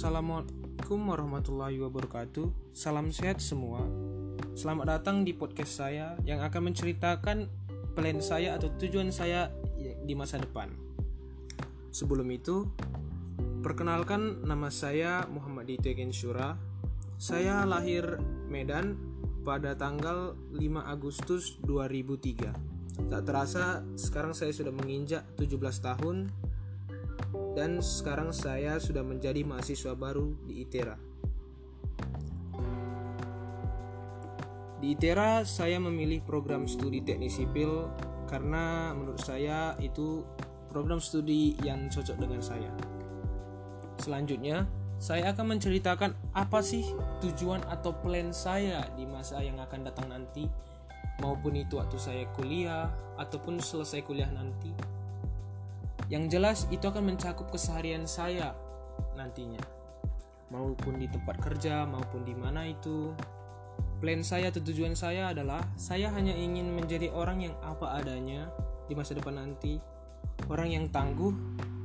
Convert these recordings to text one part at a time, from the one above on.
Assalamualaikum warahmatullahi wabarakatuh. Salam sehat semua. Selamat datang di podcast saya yang akan menceritakan plan saya atau tujuan saya di masa depan. Sebelum itu, perkenalkan nama saya Muhammad Dito Shura. Saya lahir Medan pada tanggal 5 Agustus 2003. Tak terasa sekarang saya sudah menginjak 17 tahun dan sekarang saya sudah menjadi mahasiswa baru di ITERA. Di ITERA saya memilih program studi teknik sipil karena menurut saya itu program studi yang cocok dengan saya. Selanjutnya, saya akan menceritakan apa sih tujuan atau plan saya di masa yang akan datang nanti, maupun itu waktu saya kuliah ataupun selesai kuliah nanti yang jelas itu akan mencakup keseharian saya nantinya. Maupun di tempat kerja maupun di mana itu. Plan saya atau tujuan saya adalah saya hanya ingin menjadi orang yang apa adanya di masa depan nanti. Orang yang tangguh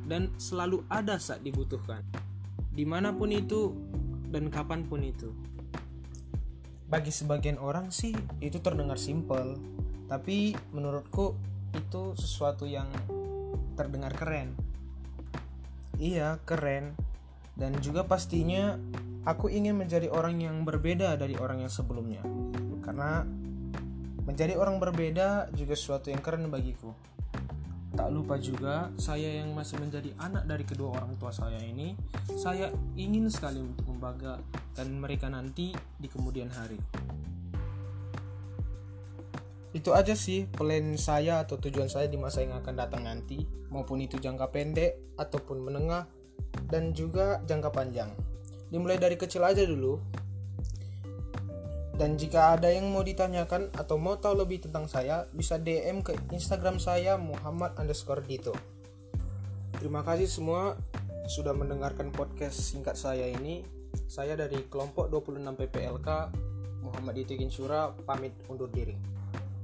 dan selalu ada saat dibutuhkan. Di mana pun itu dan kapan pun itu. Bagi sebagian orang sih itu terdengar simpel, tapi menurutku itu sesuatu yang terdengar keren. Iya, keren. Dan juga pastinya aku ingin menjadi orang yang berbeda dari orang yang sebelumnya. Karena menjadi orang berbeda juga sesuatu yang keren bagiku. Tak lupa juga, saya yang masih menjadi anak dari kedua orang tua saya ini, saya ingin sekali untuk membangga dan mereka nanti di kemudian hari itu aja sih plan saya atau tujuan saya di masa yang akan datang nanti maupun itu jangka pendek ataupun menengah dan juga jangka panjang. Dimulai dari kecil aja dulu. Dan jika ada yang mau ditanyakan atau mau tahu lebih tentang saya bisa DM ke Instagram saya Muhammad underscore Dito. Terima kasih semua sudah mendengarkan podcast singkat saya ini. Saya dari kelompok 26 PPLK Muhammad Dito Ginsura pamit undur diri